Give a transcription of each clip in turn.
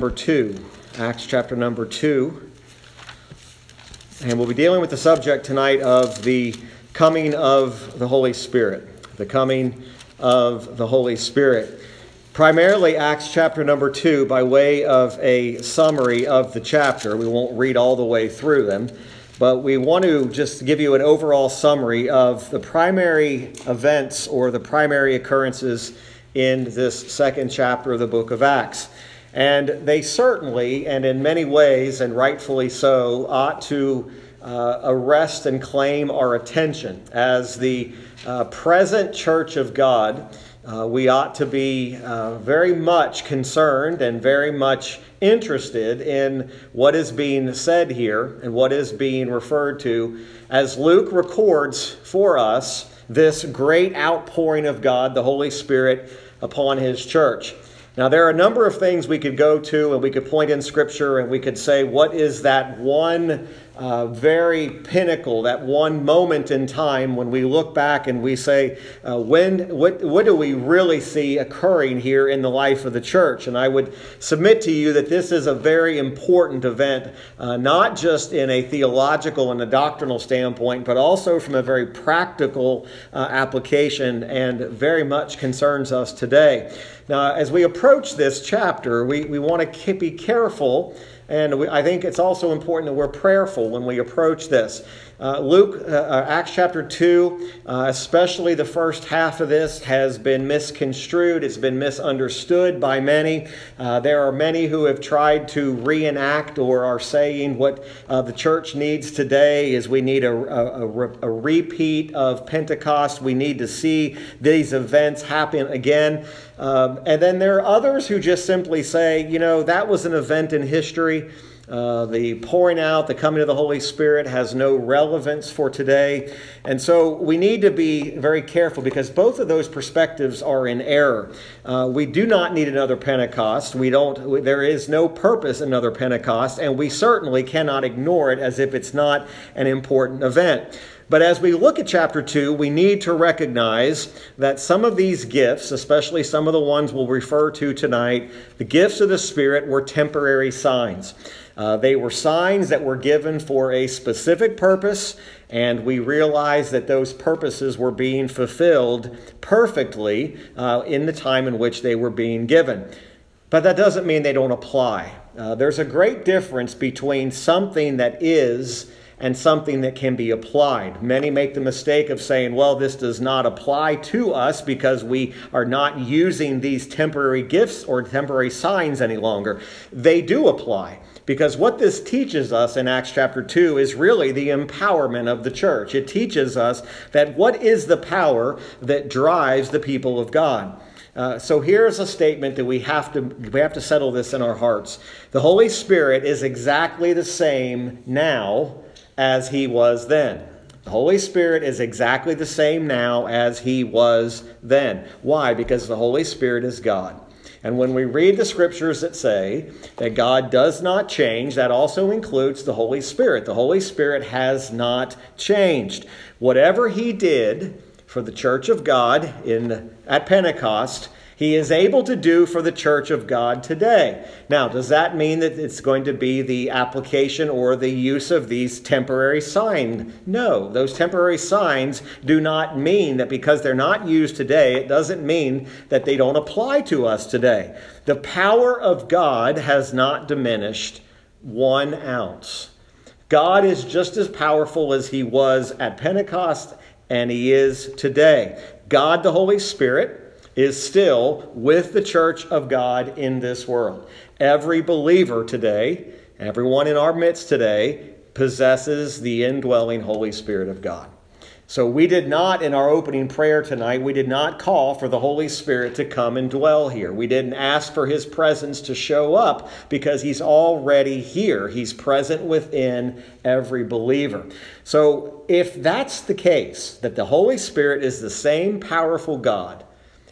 number 2. Acts chapter number 2. And we'll be dealing with the subject tonight of the coming of the Holy Spirit. The coming of the Holy Spirit. Primarily, Acts chapter number 2, by way of a summary of the chapter. We won't read all the way through them, but we want to just give you an overall summary of the primary events or the primary occurrences in this second chapter of the book of Acts. And they certainly, and in many ways, and rightfully so, ought to uh, arrest and claim our attention. As the uh, present church of God, uh, we ought to be uh, very much concerned and very much interested in what is being said here and what is being referred to as Luke records for us this great outpouring of God, the Holy Spirit, upon his church. Now, there are a number of things we could go to, and we could point in Scripture, and we could say, what is that one uh, very pinnacle, that one moment in time when we look back and we say, uh, when, what, what do we really see occurring here in the life of the church? And I would submit to you that this is a very important event, uh, not just in a theological and a doctrinal standpoint, but also from a very practical uh, application and very much concerns us today. Now, as we approach this chapter, we, we want to be careful, and we, I think it's also important that we're prayerful when we approach this. Uh, Luke, uh, uh, Acts chapter 2, uh, especially the first half of this, has been misconstrued. It's been misunderstood by many. Uh, there are many who have tried to reenact or are saying what uh, the church needs today is we need a, a, a, a repeat of Pentecost. We need to see these events happen again. Um, and then there are others who just simply say, you know, that was an event in history. Uh, the pouring out, the coming of the Holy Spirit has no relevance for today. And so we need to be very careful because both of those perspectives are in error. Uh, we do not need another Pentecost. We don't, there is no purpose in another Pentecost, and we certainly cannot ignore it as if it's not an important event. But as we look at chapter 2, we need to recognize that some of these gifts, especially some of the ones we'll refer to tonight, the gifts of the Spirit were temporary signs. Uh, they were signs that were given for a specific purpose, and we realize that those purposes were being fulfilled perfectly uh, in the time in which they were being given. But that doesn't mean they don't apply. Uh, there's a great difference between something that is and something that can be applied. Many make the mistake of saying, well, this does not apply to us because we are not using these temporary gifts or temporary signs any longer. They do apply. Because what this teaches us in Acts chapter 2 is really the empowerment of the church. It teaches us that what is the power that drives the people of God. Uh, so here's a statement that we have to we have to settle this in our hearts. The Holy Spirit is exactly the same now as he was then. The Holy Spirit is exactly the same now as he was then. Why? Because the Holy Spirit is God. And when we read the scriptures that say that God does not change, that also includes the Holy Spirit. The Holy Spirit has not changed. Whatever he did for the church of God in at Pentecost, he is able to do for the church of God today. Now, does that mean that it's going to be the application or the use of these temporary signs? No, those temporary signs do not mean that because they're not used today, it doesn't mean that they don't apply to us today. The power of God has not diminished one ounce. God is just as powerful as he was at Pentecost and he is today. God, the Holy Spirit, is still with the church of God in this world. Every believer today, everyone in our midst today, possesses the indwelling Holy Spirit of God. So we did not, in our opening prayer tonight, we did not call for the Holy Spirit to come and dwell here. We didn't ask for his presence to show up because he's already here. He's present within every believer. So if that's the case, that the Holy Spirit is the same powerful God,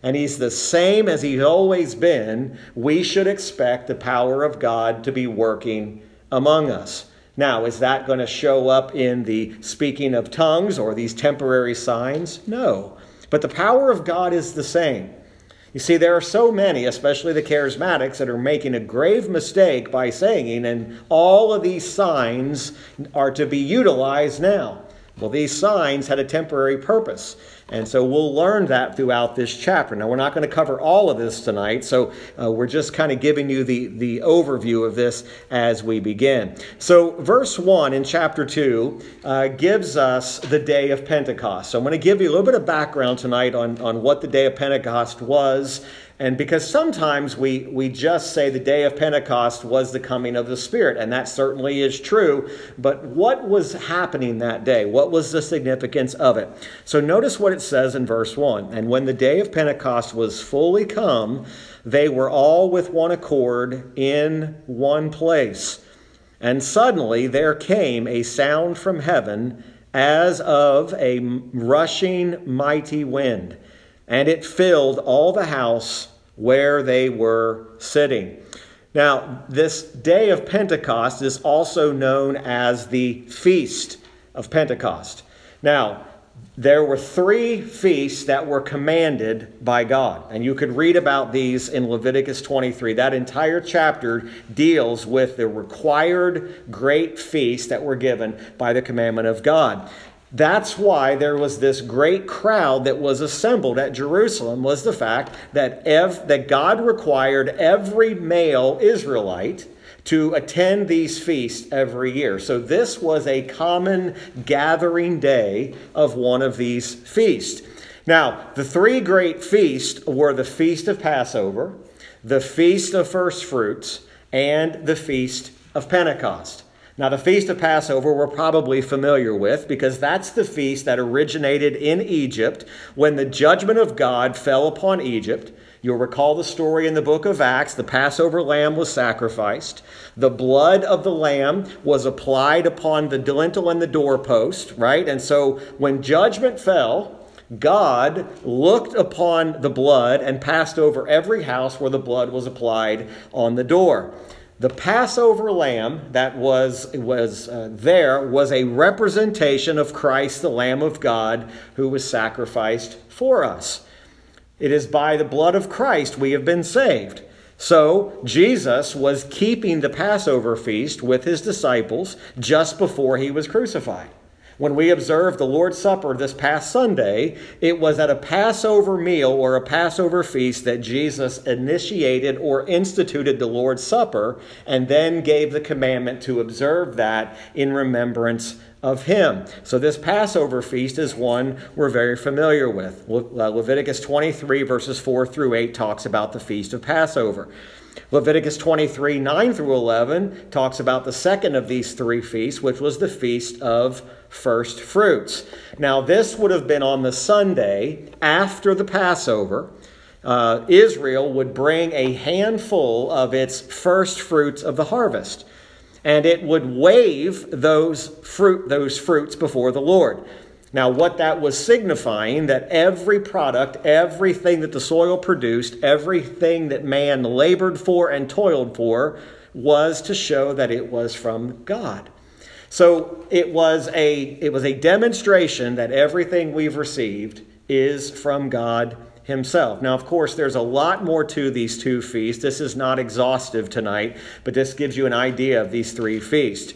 and he's the same as he's always been, we should expect the power of God to be working among us. Now, is that going to show up in the speaking of tongues or these temporary signs? No. But the power of God is the same. You see, there are so many, especially the charismatics, that are making a grave mistake by saying, and all of these signs are to be utilized now. Well, these signs had a temporary purpose. And so we'll learn that throughout this chapter. Now, we're not going to cover all of this tonight, so uh, we're just kind of giving you the, the overview of this as we begin. So, verse 1 in chapter 2 uh, gives us the day of Pentecost. So, I'm going to give you a little bit of background tonight on, on what the day of Pentecost was and because sometimes we, we just say the day of Pentecost was the coming of the Spirit, and that certainly is true. But what was happening that day? What was the significance of it? So notice what it says in verse 1 And when the day of Pentecost was fully come, they were all with one accord in one place. And suddenly there came a sound from heaven as of a rushing mighty wind and it filled all the house where they were sitting. Now, this day of Pentecost is also known as the Feast of Pentecost. Now, there were three feasts that were commanded by God. And you could read about these in Leviticus 23. That entire chapter deals with the required great feasts that were given by the commandment of God. That's why there was this great crowd that was assembled at Jerusalem was the fact that ev- that God required every male Israelite to attend these feasts every year. So this was a common gathering day of one of these feasts. Now, the three great feasts were the feast of Passover, the feast of first fruits, and the feast of Pentecost. Now, the Feast of Passover we're probably familiar with because that's the feast that originated in Egypt when the judgment of God fell upon Egypt. You'll recall the story in the book of Acts. The Passover lamb was sacrificed. The blood of the lamb was applied upon the lintel and the doorpost, right? And so when judgment fell, God looked upon the blood and passed over every house where the blood was applied on the door. The Passover lamb that was, was uh, there was a representation of Christ, the Lamb of God, who was sacrificed for us. It is by the blood of Christ we have been saved. So, Jesus was keeping the Passover feast with his disciples just before he was crucified. When we observed the Lord's Supper this past Sunday, it was at a Passover meal or a Passover feast that Jesus initiated or instituted the Lord's Supper and then gave the commandment to observe that in remembrance of him. So, this Passover feast is one we're very familiar with. Le- uh, Leviticus 23, verses 4 through 8, talks about the feast of Passover. Leviticus 23, 9 through 11, talks about the second of these three feasts, which was the feast of first fruits. Now, this would have been on the Sunday after the Passover. Uh, Israel would bring a handful of its first fruits of the harvest, and it would wave those fruit those fruits before the Lord. Now, what that was signifying that every product, everything that the soil produced, everything that man labored for and toiled for, was to show that it was from God. So it was a it was a demonstration that everything we've received is from God himself. Now, of course, there's a lot more to these two feasts. This is not exhaustive tonight, but this gives you an idea of these three feasts.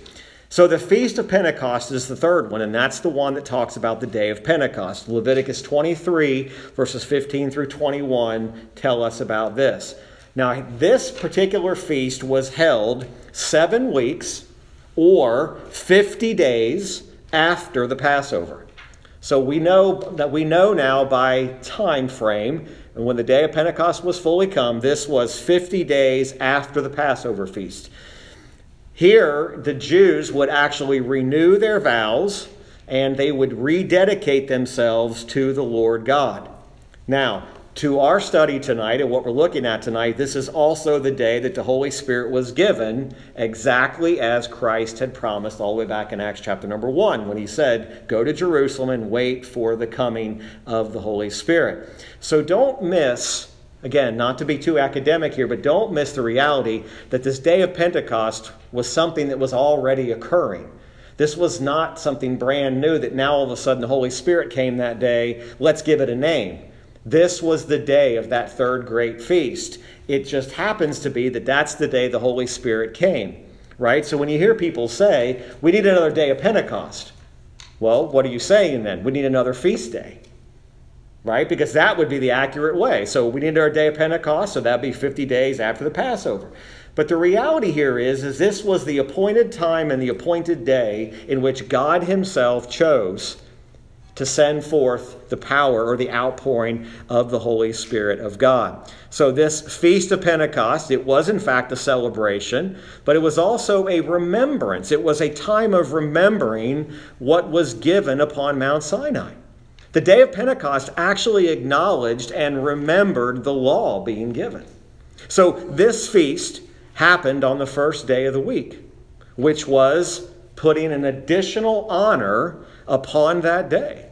So the Feast of Pentecost is the third one, and that's the one that talks about the day of Pentecost. Leviticus 23, verses 15 through 21, tell us about this. Now, this particular feast was held seven weeks or 50 days after the Passover. So we know that we know now by time frame, and when the day of Pentecost was fully come, this was 50 days after the Passover feast. Here, the Jews would actually renew their vows and they would rededicate themselves to the Lord God. Now, to our study tonight and what we're looking at tonight, this is also the day that the Holy Spirit was given exactly as Christ had promised all the way back in Acts chapter number 1 when he said, Go to Jerusalem and wait for the coming of the Holy Spirit. So don't miss, again, not to be too academic here, but don't miss the reality that this day of Pentecost was something that was already occurring. This was not something brand new that now all of a sudden the Holy Spirit came that day. Let's give it a name. This was the day of that third great feast. It just happens to be that that's the day the Holy Spirit came, right? So when you hear people say, we need another day of Pentecost, well, what are you saying then? We need another feast day, right? Because that would be the accurate way. So we need our day of Pentecost, so that'd be 50 days after the Passover. But the reality here is, is this was the appointed time and the appointed day in which God Himself chose to send forth the power or the outpouring of the Holy Spirit of God. So, this Feast of Pentecost, it was in fact a celebration, but it was also a remembrance. It was a time of remembering what was given upon Mount Sinai. The day of Pentecost actually acknowledged and remembered the law being given. So, this feast happened on the first day of the week, which was putting an additional honor upon that day.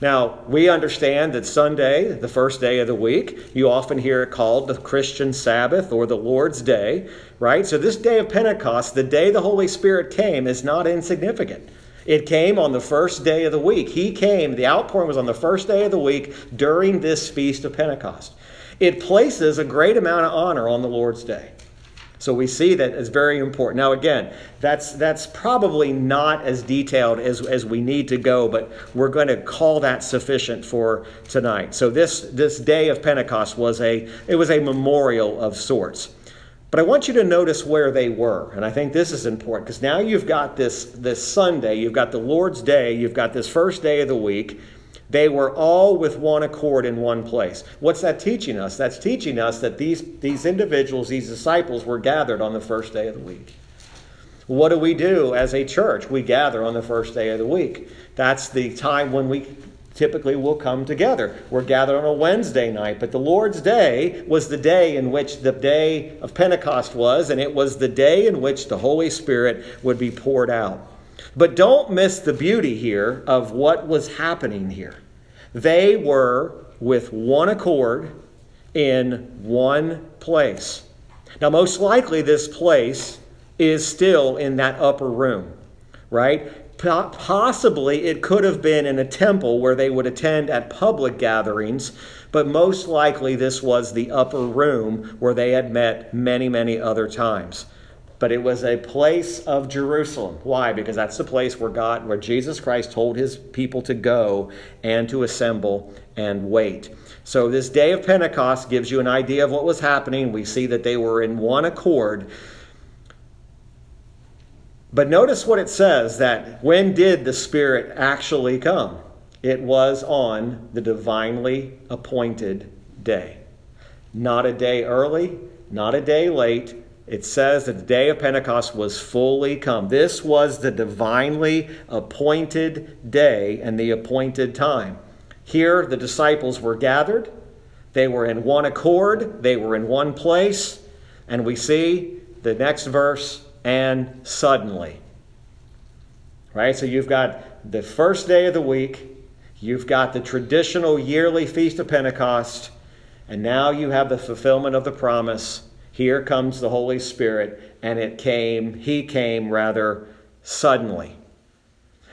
Now, we understand that Sunday, the first day of the week, you often hear it called the Christian Sabbath or the Lord's Day, right? So, this day of Pentecost, the day the Holy Spirit came, is not insignificant. It came on the first day of the week. He came, the outpouring was on the first day of the week during this feast of Pentecost. It places a great amount of honor on the Lord's Day. So we see that it's very important. Now, again, that's that's probably not as detailed as, as we need to go, but we're going to call that sufficient for tonight. So this this day of Pentecost was a it was a memorial of sorts. But I want you to notice where they were, and I think this is important because now you've got this this Sunday, you've got the Lord's Day, you've got this first day of the week, they were all with one accord in one place. What's that teaching us? That's teaching us that these, these individuals, these disciples, were gathered on the first day of the week. What do we do as a church? We gather on the first day of the week. That's the time when we typically will come together. We're gathered on a Wednesday night, but the Lord's Day was the day in which the day of Pentecost was, and it was the day in which the Holy Spirit would be poured out. But don't miss the beauty here of what was happening here. They were with one accord in one place. Now, most likely, this place is still in that upper room, right? Possibly it could have been in a temple where they would attend at public gatherings, but most likely this was the upper room where they had met many, many other times but it was a place of Jerusalem. Why? Because that's the place where God, where Jesus Christ told his people to go and to assemble and wait. So this day of Pentecost gives you an idea of what was happening. We see that they were in one accord. But notice what it says that when did the Spirit actually come? It was on the divinely appointed day. Not a day early, not a day late, it says that the day of Pentecost was fully come. This was the divinely appointed day and the appointed time. Here, the disciples were gathered. They were in one accord, they were in one place. And we see the next verse, and suddenly. Right? So you've got the first day of the week, you've got the traditional yearly feast of Pentecost, and now you have the fulfillment of the promise here comes the Holy Spirit, and it came, he came rather suddenly.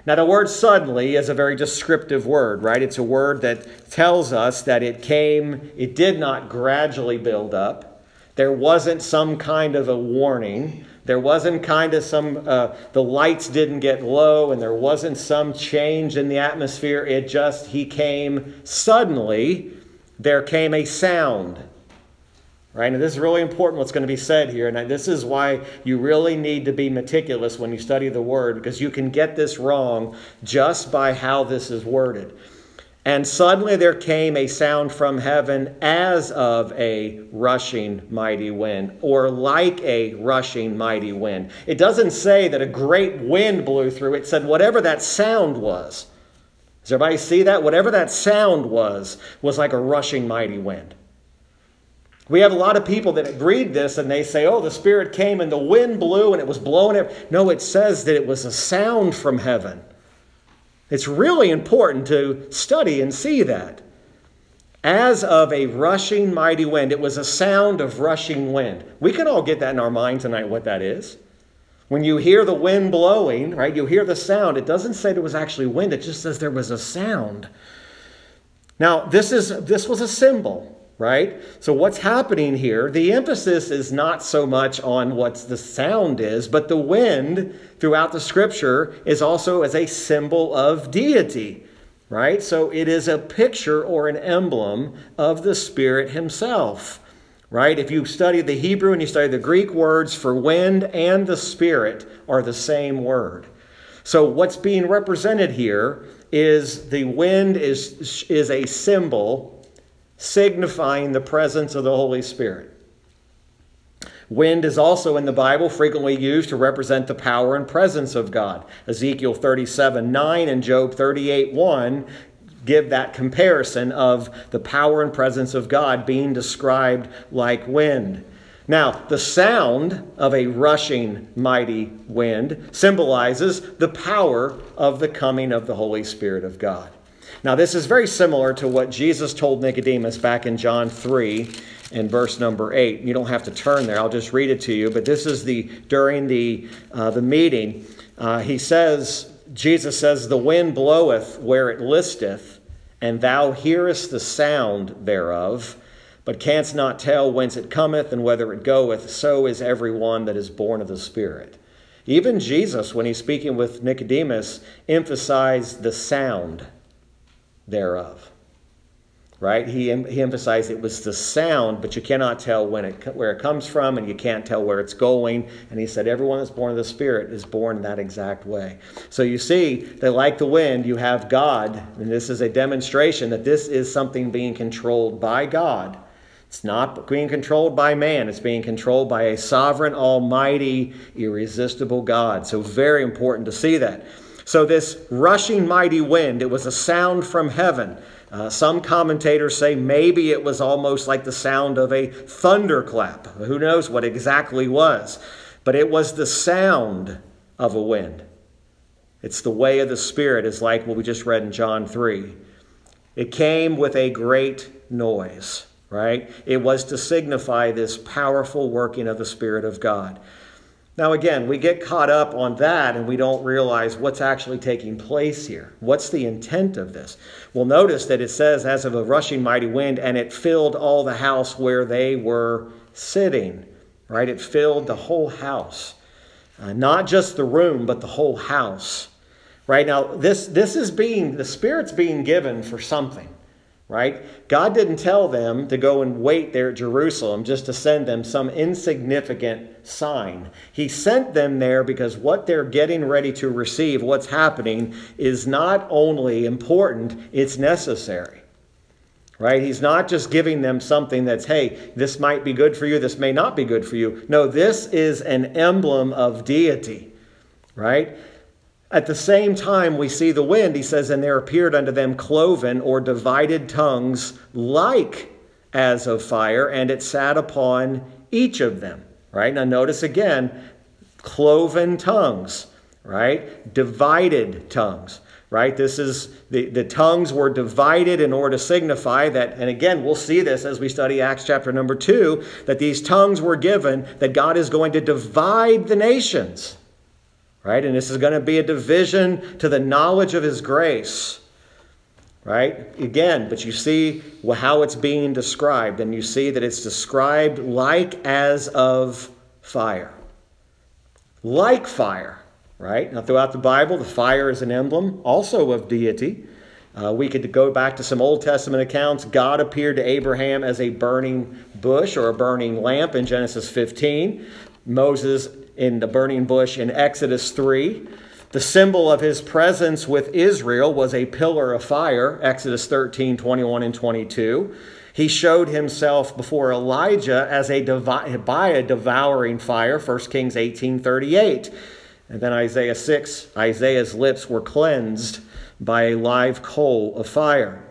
Now, the word suddenly is a very descriptive word, right? It's a word that tells us that it came, it did not gradually build up. There wasn't some kind of a warning. There wasn't kind of some, uh, the lights didn't get low and there wasn't some change in the atmosphere. It just, he came suddenly. There came a sound right? And this is really important what's going to be said here. And this is why you really need to be meticulous when you study the word, because you can get this wrong just by how this is worded. And suddenly there came a sound from heaven as of a rushing mighty wind, or like a rushing mighty wind. It doesn't say that a great wind blew through, it said whatever that sound was. Does everybody see that? Whatever that sound was, was like a rushing mighty wind. We have a lot of people that read this and they say, oh, the Spirit came and the wind blew and it was blowing. No, it says that it was a sound from heaven. It's really important to study and see that. As of a rushing mighty wind, it was a sound of rushing wind. We can all get that in our mind tonight, what that is. When you hear the wind blowing, right, you hear the sound. It doesn't say there was actually wind, it just says there was a sound. Now, this is this was a symbol right? So what's happening here? The emphasis is not so much on what the sound is, but the wind throughout the scripture is also as a symbol of deity, right? So it is a picture or an emblem of the Spirit himself. Right? If you study the Hebrew and you study the Greek words for wind and the spirit are the same word. So what's being represented here is the wind is, is a symbol signifying the presence of the Holy Spirit. Wind is also in the Bible frequently used to represent the power and presence of God. Ezekiel 37 9 and Job 38 1 give that comparison of the power and presence of God being described like wind. Now, the sound of a rushing mighty wind symbolizes the power of the coming of the Holy Spirit of God. Now, this is very similar to what Jesus told Nicodemus back in John 3 in verse number 8. You don't have to turn there, I'll just read it to you. But this is the, during the, uh, the meeting, uh, he says, Jesus says, The wind bloweth where it listeth, and thou hearest the sound thereof, but canst not tell whence it cometh and whither it goeth. So is every one that is born of the Spirit. Even Jesus, when he's speaking with Nicodemus, emphasized the sound thereof. Right? He, he emphasized it was the sound, but you cannot tell when it, where it comes from, and you can't tell where it's going. And he said, Everyone that's born of the Spirit is born that exact way. So you see that, like the wind, you have God, and this is a demonstration that this is something being controlled by God. It's not being controlled by man, it's being controlled by a sovereign, almighty, irresistible God. So, very important to see that. So, this rushing mighty wind, it was a sound from heaven. Uh, some commentators say maybe it was almost like the sound of a thunderclap. Who knows what exactly was? But it was the sound of a wind. It's the way of the Spirit, is like what we just read in John 3. It came with a great noise, right? It was to signify this powerful working of the Spirit of God. Now, again, we get caught up on that and we don't realize what's actually taking place here. What's the intent of this? Well, notice that it says, as of a rushing mighty wind, and it filled all the house where they were sitting, right? It filled the whole house. Uh, not just the room, but the whole house, right? Now, this, this is being, the Spirit's being given for something right? God didn't tell them to go and wait there at Jerusalem just to send them some insignificant sign. He sent them there because what they're getting ready to receive, what's happening, is not only important, it's necessary. Right? He's not just giving them something that's, hey, this might be good for you, this may not be good for you. No, this is an emblem of deity. Right? At the same time, we see the wind, he says, and there appeared unto them cloven or divided tongues like as of fire, and it sat upon each of them. Right? Now, notice again, cloven tongues, right? Divided tongues, right? This is the, the tongues were divided in order to signify that, and again, we'll see this as we study Acts chapter number two, that these tongues were given, that God is going to divide the nations right? And this is going to be a division to the knowledge of His grace, right? Again, but you see how it's being described, and you see that it's described like as of fire. Like fire, right? Now, throughout the Bible, the fire is an emblem also of deity. Uh, we could go back to some Old Testament accounts. God appeared to Abraham as a burning bush or a burning lamp in Genesis 15. Moses in the burning bush in Exodus 3. The symbol of his presence with Israel was a pillar of fire, Exodus 13, 21 and 22. He showed himself before Elijah as a by a devouring fire, 1 Kings 18, 38. And then Isaiah 6, Isaiah's lips were cleansed by a live coal of fire.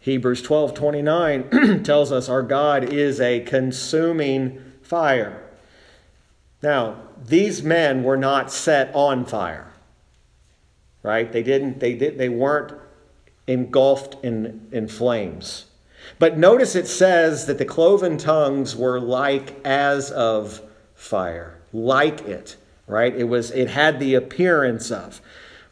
Hebrews 12, 29 tells us our God is a consuming fire. Now, these men were not set on fire. Right? They didn't they did they weren't engulfed in, in flames. But notice it says that the cloven tongues were like as of fire, like it, right? It was it had the appearance of.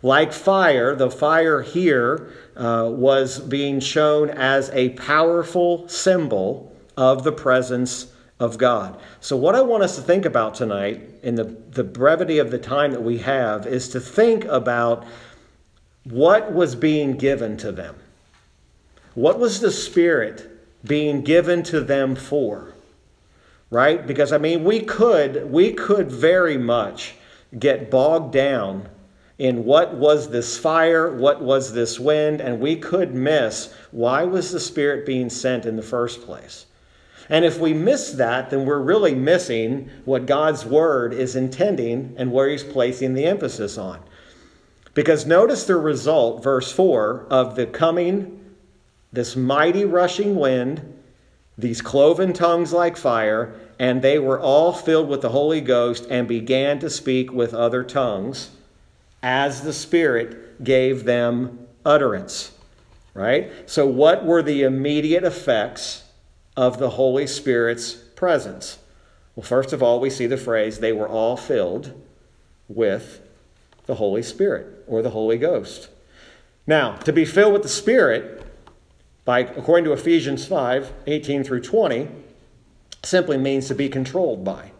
Like fire, the fire here uh, was being shown as a powerful symbol of the presence of God. So, what I want us to think about tonight, in the, the brevity of the time that we have, is to think about what was being given to them. What was the Spirit being given to them for? Right? Because I mean, we could we could very much get bogged down in what was this fire, what was this wind, and we could miss why was the Spirit being sent in the first place. And if we miss that, then we're really missing what God's Word is intending and where He's placing the emphasis on. Because notice the result, verse 4, of the coming, this mighty rushing wind, these cloven tongues like fire, and they were all filled with the Holy Ghost and began to speak with other tongues as the Spirit gave them utterance. Right? So, what were the immediate effects of the Holy Spirit's presence? Well, first of all, we see the phrase, they were all filled with the Holy Spirit or the Holy Ghost. Now, to be filled with the Spirit, by according to Ephesians 5 18 through 20, simply means to be controlled by.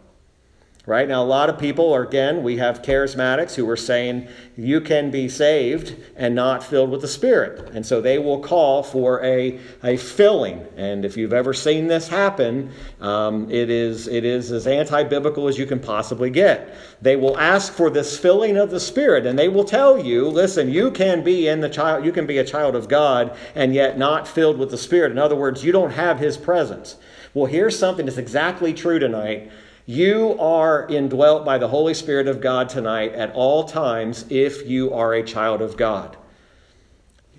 Right now, a lot of people, are, again, we have charismatics who are saying you can be saved and not filled with the Spirit. And so they will call for a, a filling. And if you've ever seen this happen, um, it, is, it is as anti biblical as you can possibly get. They will ask for this filling of the Spirit, and they will tell you listen, you can be in the child, you can be a child of God and yet not filled with the Spirit. In other words, you don't have His presence. Well, here's something that's exactly true tonight you are indwelt by the Holy Spirit of God tonight at all times if you are a child of God.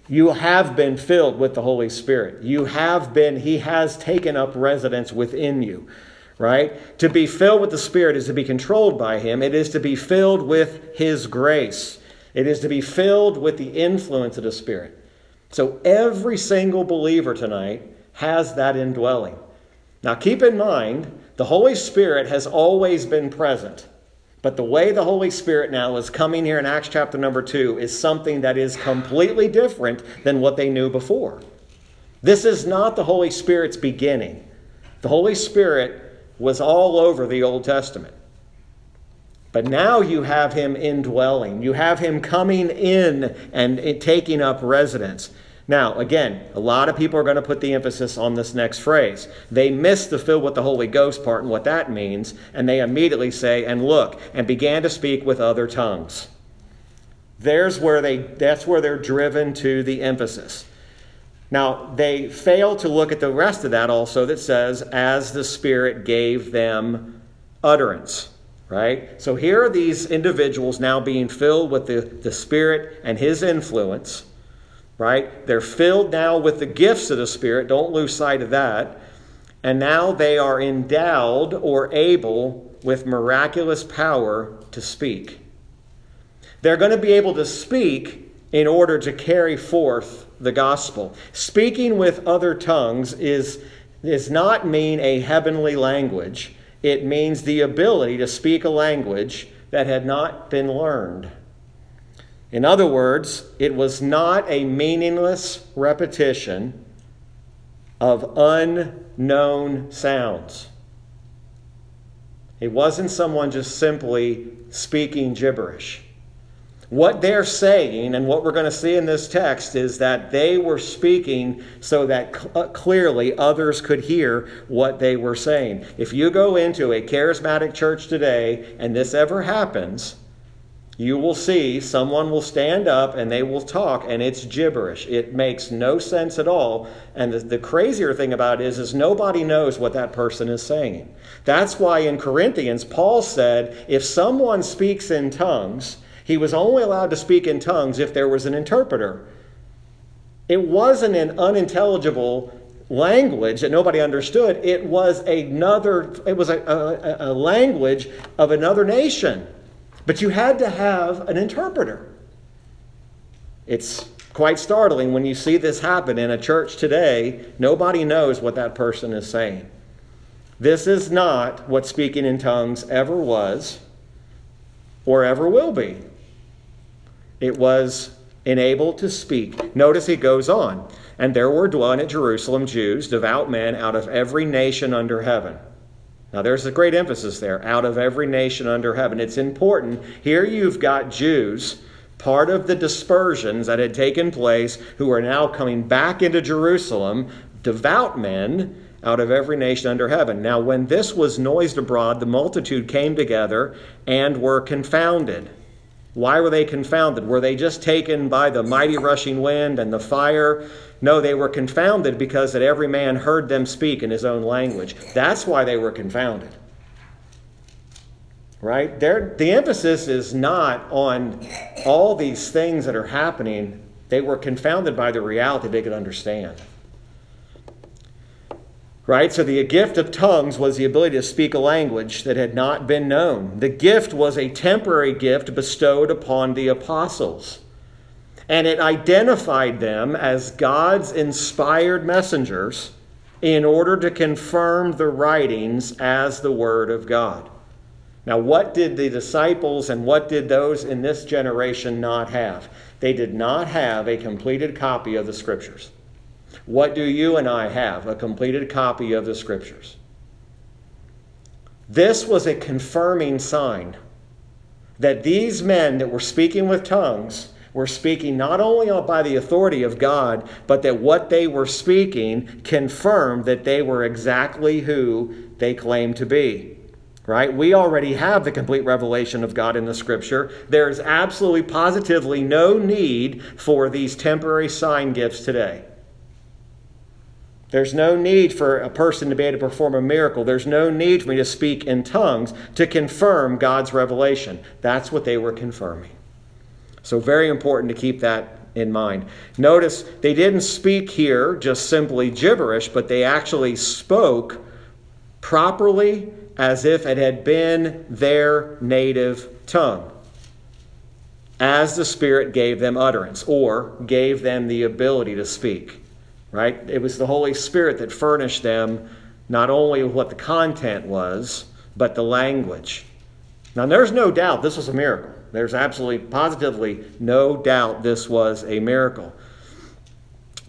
You have been filled with the Holy Spirit. You have been, He has taken up residence within you, right? To be filled with the Spirit is to be controlled by Him, it is to be filled with His grace, it is to be filled with the influence of the Spirit. So every single believer tonight has that indwelling. Now keep in mind, the Holy Spirit has always been present. But the way the Holy Spirit now is coming here in Acts chapter number 2 is something that is completely different than what they knew before. This is not the Holy Spirit's beginning. The Holy Spirit was all over the Old Testament. But now you have him indwelling. You have him coming in and taking up residence. Now, again, a lot of people are going to put the emphasis on this next phrase. They miss the fill with the Holy Ghost part and what that means, and they immediately say, and look, and began to speak with other tongues. There's where they that's where they're driven to the emphasis. Now, they fail to look at the rest of that also that says, as the Spirit gave them utterance. Right? So here are these individuals now being filled with the, the Spirit and His influence right? They're filled now with the gifts of the Spirit. Don't lose sight of that. And now they are endowed or able with miraculous power to speak. They're going to be able to speak in order to carry forth the gospel. Speaking with other tongues is does not mean a heavenly language. It means the ability to speak a language that had not been learned. In other words, it was not a meaningless repetition of unknown sounds. It wasn't someone just simply speaking gibberish. What they're saying, and what we're going to see in this text, is that they were speaking so that cl- uh, clearly others could hear what they were saying. If you go into a charismatic church today and this ever happens, you will see someone will stand up and they will talk and it's gibberish. It makes no sense at all. And the, the, crazier thing about it is is nobody knows what that person is saying. That's why in corinthians paul said if someone speaks in tongues he was only allowed to speak in tongues if there was an interpreter. It wasn't an unintelligible language that nobody understood. It was another it was a, a, a language of another nation but you had to have an interpreter. It's quite startling when you see this happen in a church today. Nobody knows what that person is saying. This is not what speaking in tongues ever was or ever will be. it was enabled to speak. Notice he goes on. And there were dwelling at Jerusalem Jews, devout men out of every nation under heaven. Now, there's a great emphasis there out of every nation under heaven. It's important. Here you've got Jews, part of the dispersions that had taken place, who are now coming back into Jerusalem, devout men out of every nation under heaven. Now, when this was noised abroad, the multitude came together and were confounded. Why were they confounded? Were they just taken by the mighty rushing wind and the fire? No, they were confounded because that every man heard them speak in his own language. That's why they were confounded. Right? They're, the emphasis is not on all these things that are happening. They were confounded by the reality they could understand. Right? So the gift of tongues was the ability to speak a language that had not been known. The gift was a temporary gift bestowed upon the apostles. And it identified them as God's inspired messengers in order to confirm the writings as the Word of God. Now, what did the disciples and what did those in this generation not have? They did not have a completed copy of the Scriptures. What do you and I have? A completed copy of the Scriptures. This was a confirming sign that these men that were speaking with tongues were speaking not only by the authority of God, but that what they were speaking confirmed that they were exactly who they claimed to be. Right? We already have the complete revelation of God in the scripture. There is absolutely positively no need for these temporary sign gifts today. There's no need for a person to be able to perform a miracle. There's no need for me to speak in tongues to confirm God's revelation. That's what they were confirming. So, very important to keep that in mind. Notice they didn't speak here just simply gibberish, but they actually spoke properly as if it had been their native tongue, as the Spirit gave them utterance or gave them the ability to speak right? It was the Holy Spirit that furnished them not only what the content was, but the language. Now, there's no doubt this was a miracle. There's absolutely, positively no doubt this was a miracle.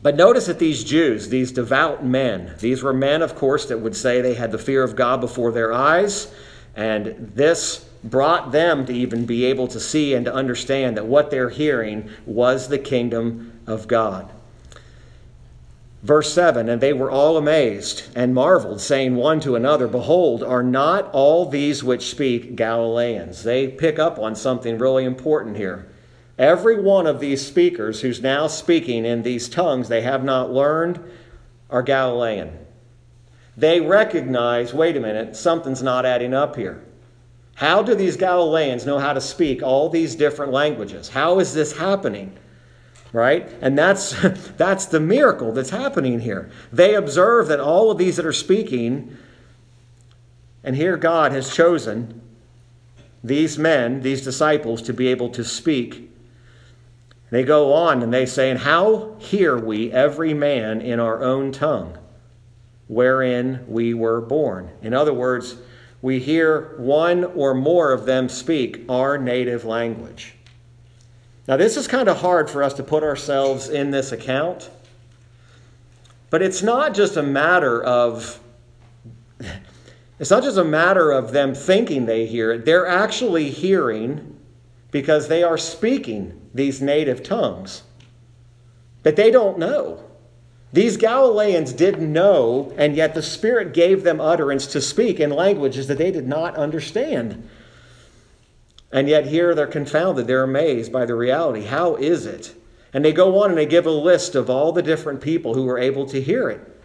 But notice that these Jews, these devout men, these were men, of course, that would say they had the fear of God before their eyes, and this brought them to even be able to see and to understand that what they're hearing was the kingdom of God. Verse 7 And they were all amazed and marveled, saying one to another, Behold, are not all these which speak Galileans? They pick up on something really important here. Every one of these speakers who's now speaking in these tongues they have not learned are Galilean. They recognize wait a minute, something's not adding up here. How do these Galileans know how to speak all these different languages? How is this happening? Right? And that's, that's the miracle that's happening here. They observe that all of these that are speaking, and here God has chosen these men, these disciples, to be able to speak. They go on and they say, And how hear we every man in our own tongue, wherein we were born? In other words, we hear one or more of them speak our native language. Now, this is kind of hard for us to put ourselves in this account, but it's not just a matter of. It's not just a matter of them thinking they hear it. They're actually hearing because they are speaking these native tongues. But they don't know. These Galileans didn't know, and yet the Spirit gave them utterance to speak in languages that they did not understand. And yet here they're confounded. They're amazed by the reality. How is it? And they go on and they give a list of all the different people who were able to hear it.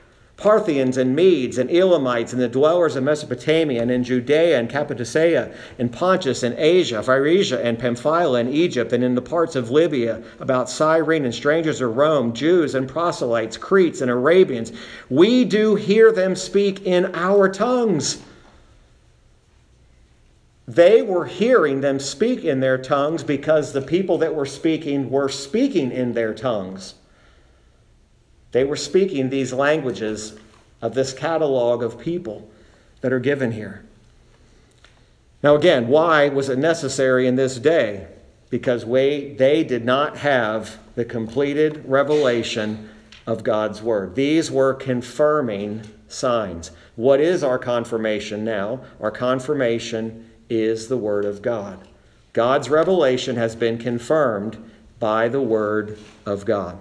Parthians and Medes and Elamites and the dwellers of Mesopotamia and in Judea and Cappadocia and Pontus and Asia, Phrygia and Pamphylia and Egypt and in the parts of Libya about Cyrene and strangers of Rome, Jews and proselytes, Cretes and Arabians. We do hear them speak in our tongues they were hearing them speak in their tongues because the people that were speaking were speaking in their tongues. They were speaking these languages of this catalog of people that are given here. Now, again, why was it necessary in this day? because we, they did not have the completed revelation of God's Word. These were confirming signs. What is our confirmation now? Our confirmation is the Word of God. God's revelation has been confirmed by the Word of God.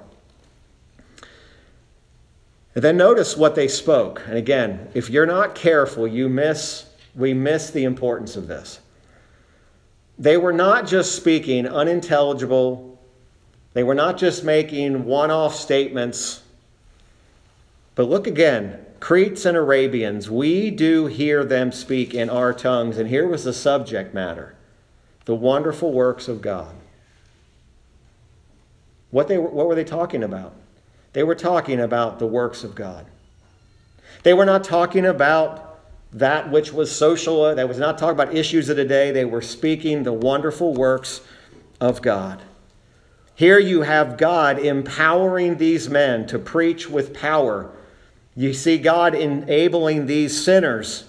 And then notice what they spoke. And again, if you're not careful, you miss we miss the importance of this. They were not just speaking unintelligible, they were not just making one off statements. But look again Cretes and Arabians, we do hear them speak in our tongues. And here was the subject matter the wonderful works of God. What, they, what were they talking about? They were talking about the works of God. They were not talking about that which was social. They was not talking about issues of the day. They were speaking the wonderful works of God. Here you have God empowering these men to preach with power. You see God enabling these sinners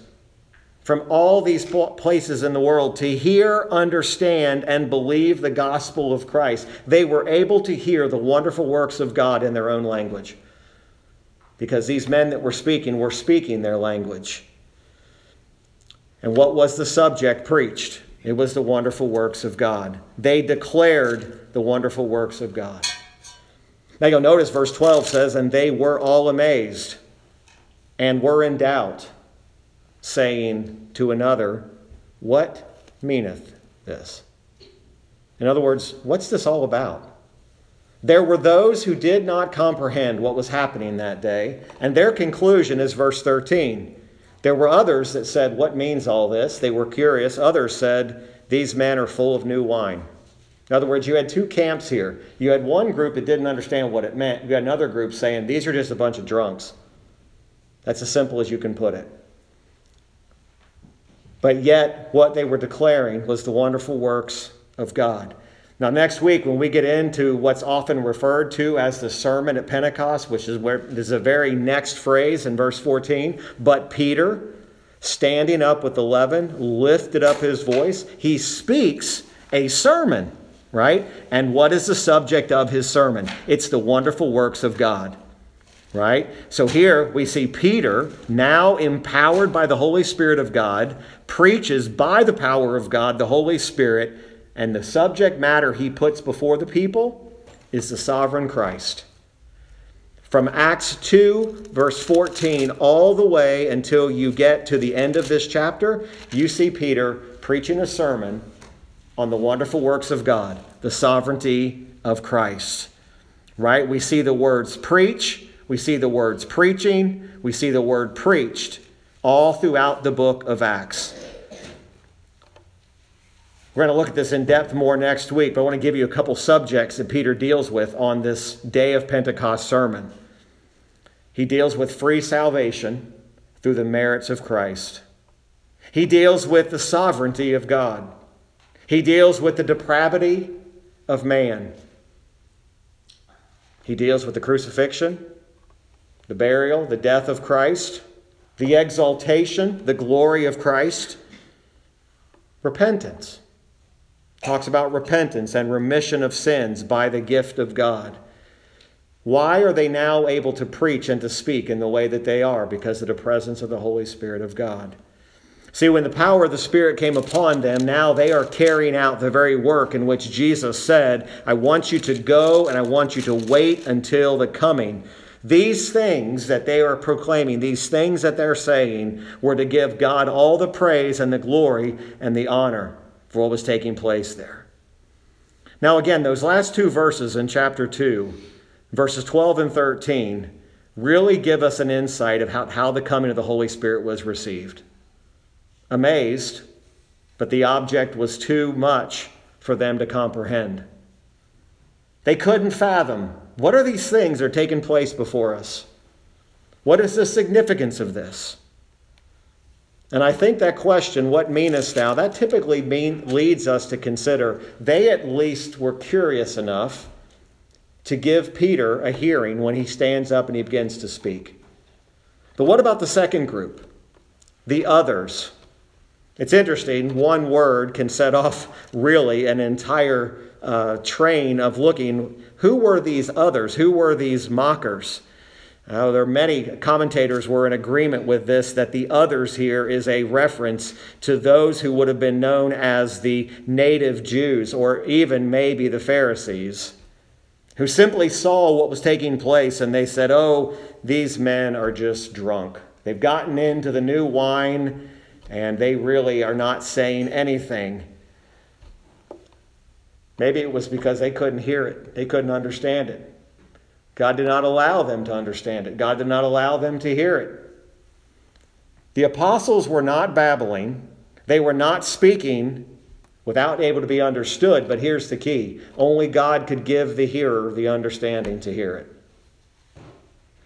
from all these places in the world to hear, understand, and believe the gospel of Christ. They were able to hear the wonderful works of God in their own language because these men that were speaking were speaking their language. And what was the subject preached? It was the wonderful works of God. They declared the wonderful works of God. Now you'll notice verse 12 says, And they were all amazed and were in doubt, saying to another, What meaneth this? In other words, what's this all about? There were those who did not comprehend what was happening that day, and their conclusion is verse 13. There were others that said, What means all this? They were curious. Others said, These men are full of new wine. In other words, you had two camps here. You had one group that didn't understand what it meant. You had another group saying, These are just a bunch of drunks. That's as simple as you can put it. But yet, what they were declaring was the wonderful works of God. Now, next week, when we get into what's often referred to as the sermon at Pentecost, which is where there's a very next phrase in verse 14, but Peter, standing up with 11, lifted up his voice. He speaks a sermon, right? And what is the subject of his sermon? It's the wonderful works of God, right? So here we see Peter, now empowered by the Holy Spirit of God, preaches by the power of God, the Holy Spirit and the subject matter he puts before the people is the sovereign Christ. From Acts 2, verse 14, all the way until you get to the end of this chapter, you see Peter preaching a sermon on the wonderful works of God, the sovereignty of Christ. Right? We see the words preach, we see the words preaching, we see the word preached all throughout the book of Acts. We're going to look at this in depth more next week, but I want to give you a couple subjects that Peter deals with on this day of Pentecost sermon. He deals with free salvation through the merits of Christ. He deals with the sovereignty of God. He deals with the depravity of man. He deals with the crucifixion, the burial, the death of Christ, the exaltation, the glory of Christ, repentance talks about repentance and remission of sins by the gift of God. Why are they now able to preach and to speak in the way that they are? Because of the presence of the Holy Spirit of God. See, when the power of the Spirit came upon them, now they are carrying out the very work in which Jesus said, I want you to go and I want you to wait until the coming. These things that they are proclaiming, these things that they're saying, were to give God all the praise and the glory and the honor for what was taking place there. Now, again, those last two verses in chapter 2, verses 12 and 13, really give us an insight of how, how the coming of the Holy Spirit was received. Amazed, but the object was too much for them to comprehend. They couldn't fathom what are these things that are taking place before us? What is the significance of this? And I think that question, what meanest thou, that typically mean, leads us to consider they at least were curious enough to give Peter a hearing when he stands up and he begins to speak. But what about the second group? The others. It's interesting, one word can set off really an entire uh, train of looking. Who were these others? Who were these mockers? Uh, there are many commentators were in agreement with this that the others here is a reference to those who would have been known as the native Jews or even maybe the Pharisees who simply saw what was taking place and they said, Oh, these men are just drunk. They've gotten into the new wine and they really are not saying anything. Maybe it was because they couldn't hear it, they couldn't understand it. God did not allow them to understand it, God did not allow them to hear it. The apostles were not babbling, they were not speaking without able to be understood, but here's the key only God could give the hearer the understanding to hear it.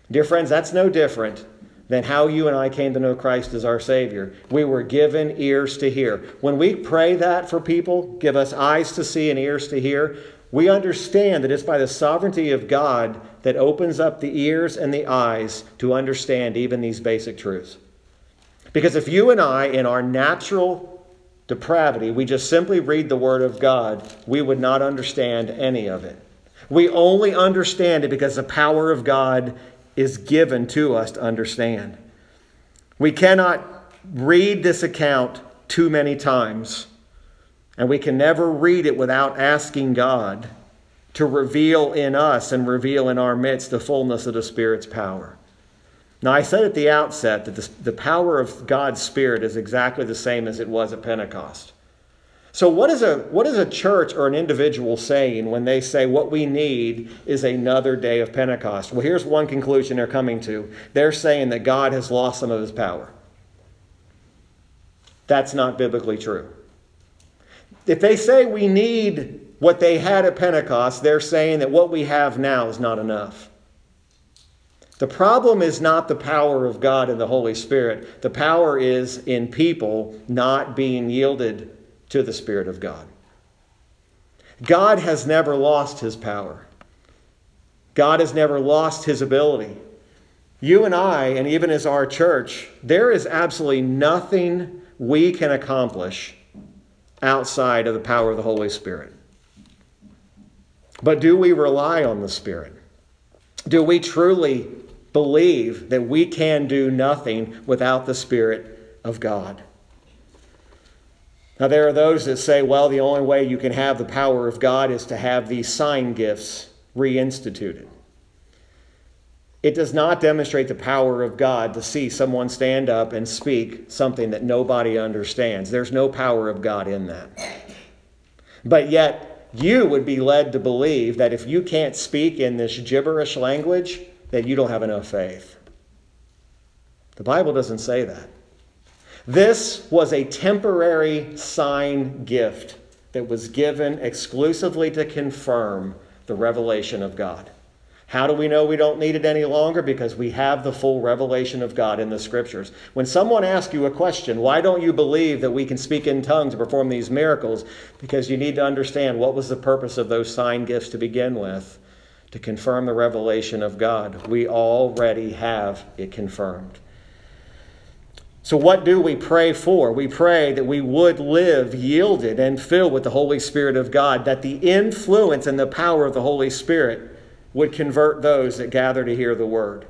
Dear friends, that's no different than how you and I came to know Christ as our Savior. We were given ears to hear. When we pray that for people, give us eyes to see and ears to hear, we understand that it's by the sovereignty of God that opens up the ears and the eyes to understand even these basic truths. Because if you and I, in our natural depravity, we just simply read the Word of God, we would not understand any of it. We only understand it because the power of God is given to us to understand. We cannot read this account too many times, and we can never read it without asking God to reveal in us and reveal in our midst the fullness of the Spirit's power. Now, I said at the outset that the power of God's Spirit is exactly the same as it was at Pentecost. So, what is, a, what is a church or an individual saying when they say what we need is another day of Pentecost? Well, here's one conclusion they're coming to they're saying that God has lost some of his power. That's not biblically true. If they say we need what they had at Pentecost, they're saying that what we have now is not enough. The problem is not the power of God and the Holy Spirit. The power is in people not being yielded to the Spirit of God. God has never lost his power. God has never lost his ability. You and I, and even as our church, there is absolutely nothing we can accomplish outside of the power of the Holy Spirit. But do we rely on the Spirit? Do we truly believe that we can do nothing without the Spirit of God? Now, there are those that say, well, the only way you can have the power of God is to have these sign gifts reinstituted. It does not demonstrate the power of God to see someone stand up and speak something that nobody understands. There's no power of God in that. But yet, you would be led to believe that if you can't speak in this gibberish language, that you don't have enough faith. The Bible doesn't say that. This was a temporary sign gift that was given exclusively to confirm the revelation of God. How do we know we don't need it any longer? Because we have the full revelation of God in the scriptures. When someone asks you a question, why don't you believe that we can speak in tongues and perform these miracles? Because you need to understand what was the purpose of those sign gifts to begin with to confirm the revelation of God. We already have it confirmed. So, what do we pray for? We pray that we would live yielded and filled with the Holy Spirit of God, that the influence and the power of the Holy Spirit would convert those that gather to hear the word.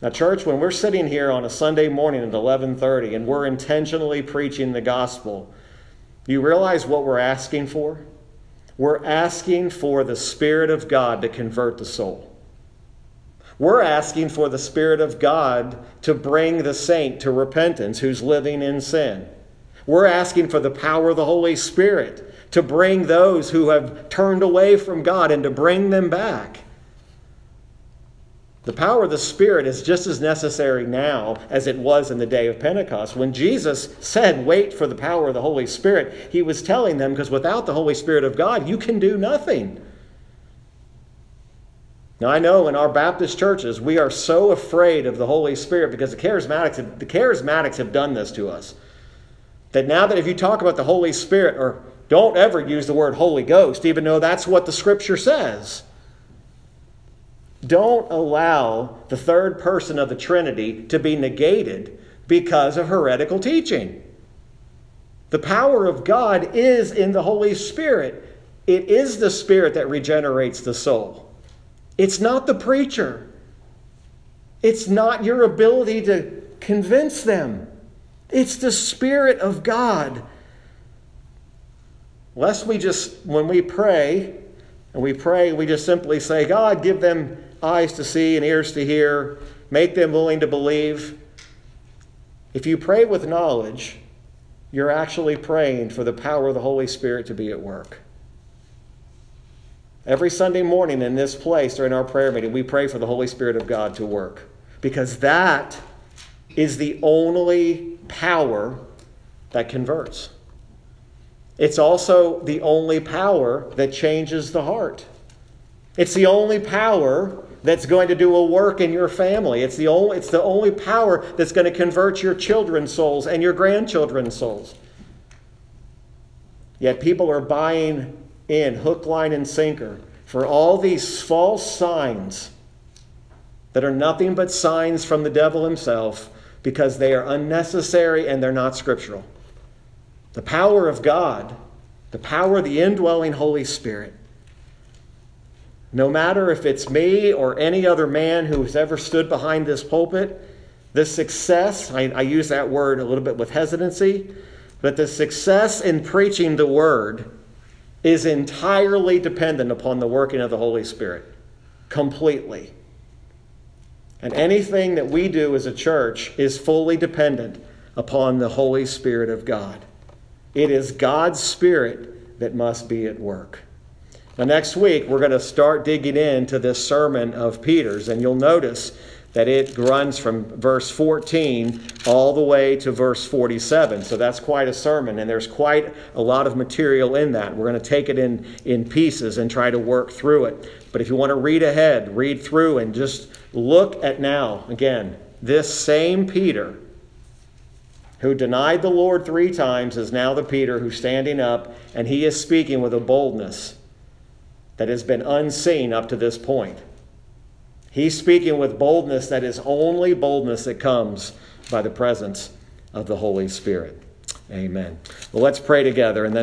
Now, church, when we're sitting here on a Sunday morning at 11:30 and we're intentionally preaching the gospel, you realize what we're asking for? We're asking for the Spirit of God to convert the soul. We're asking for the Spirit of God to bring the saint to repentance who's living in sin. We're asking for the power of the Holy Spirit to bring those who have turned away from God and to bring them back. The power of the Spirit is just as necessary now as it was in the day of Pentecost. When Jesus said, Wait for the power of the Holy Spirit, he was telling them, because without the Holy Spirit of God, you can do nothing. Now, I know in our Baptist churches, we are so afraid of the Holy Spirit because the charismatics, have, the charismatics have done this to us. That now that if you talk about the Holy Spirit, or don't ever use the word Holy Ghost, even though that's what the Scripture says. Don't allow the third person of the Trinity to be negated because of heretical teaching. The power of God is in the Holy Spirit. It is the Spirit that regenerates the soul. It's not the preacher. It's not your ability to convince them. It's the Spirit of God. Lest we just, when we pray, and we pray, we just simply say, God, give them eyes to see and ears to hear, make them willing to believe. If you pray with knowledge, you're actually praying for the power of the Holy Spirit to be at work. Every Sunday morning in this place during our prayer meeting, we pray for the Holy Spirit of God to work because that is the only power that converts. It's also the only power that changes the heart. It's the only power that's going to do a work in your family. It's the only, it's the only power that's going to convert your children's souls and your grandchildren's souls. Yet people are buying in hook, line, and sinker for all these false signs that are nothing but signs from the devil himself because they are unnecessary and they're not scriptural. The power of God, the power of the indwelling Holy Spirit, no matter if it's me or any other man who's ever stood behind this pulpit, the success, I, I, use that word a little bit with hesitancy, but the success in preaching the word is entirely dependent upon the working of the Holy Spirit. Completely. And anything that we do as a church is fully dependent upon the Holy Spirit of God. It is God's Spirit that must be at work. Now, next week, we're going to start digging into this sermon of Peter's, and you'll notice that it runs from verse 14 all the way to verse 47. So that's quite a sermon, and there's quite a lot of material in that. We're going to take it in, in pieces and try to work through it. But if you want to read ahead, read through and just look at now, again, this same Peter who denied the Lord three times is now the Peter who's standing up, and he is speaking with a boldness that has been unseen up to this point. He's speaking with boldness that is only boldness that comes by the presence of the Holy Spirit. Amen. Well, let's pray together and then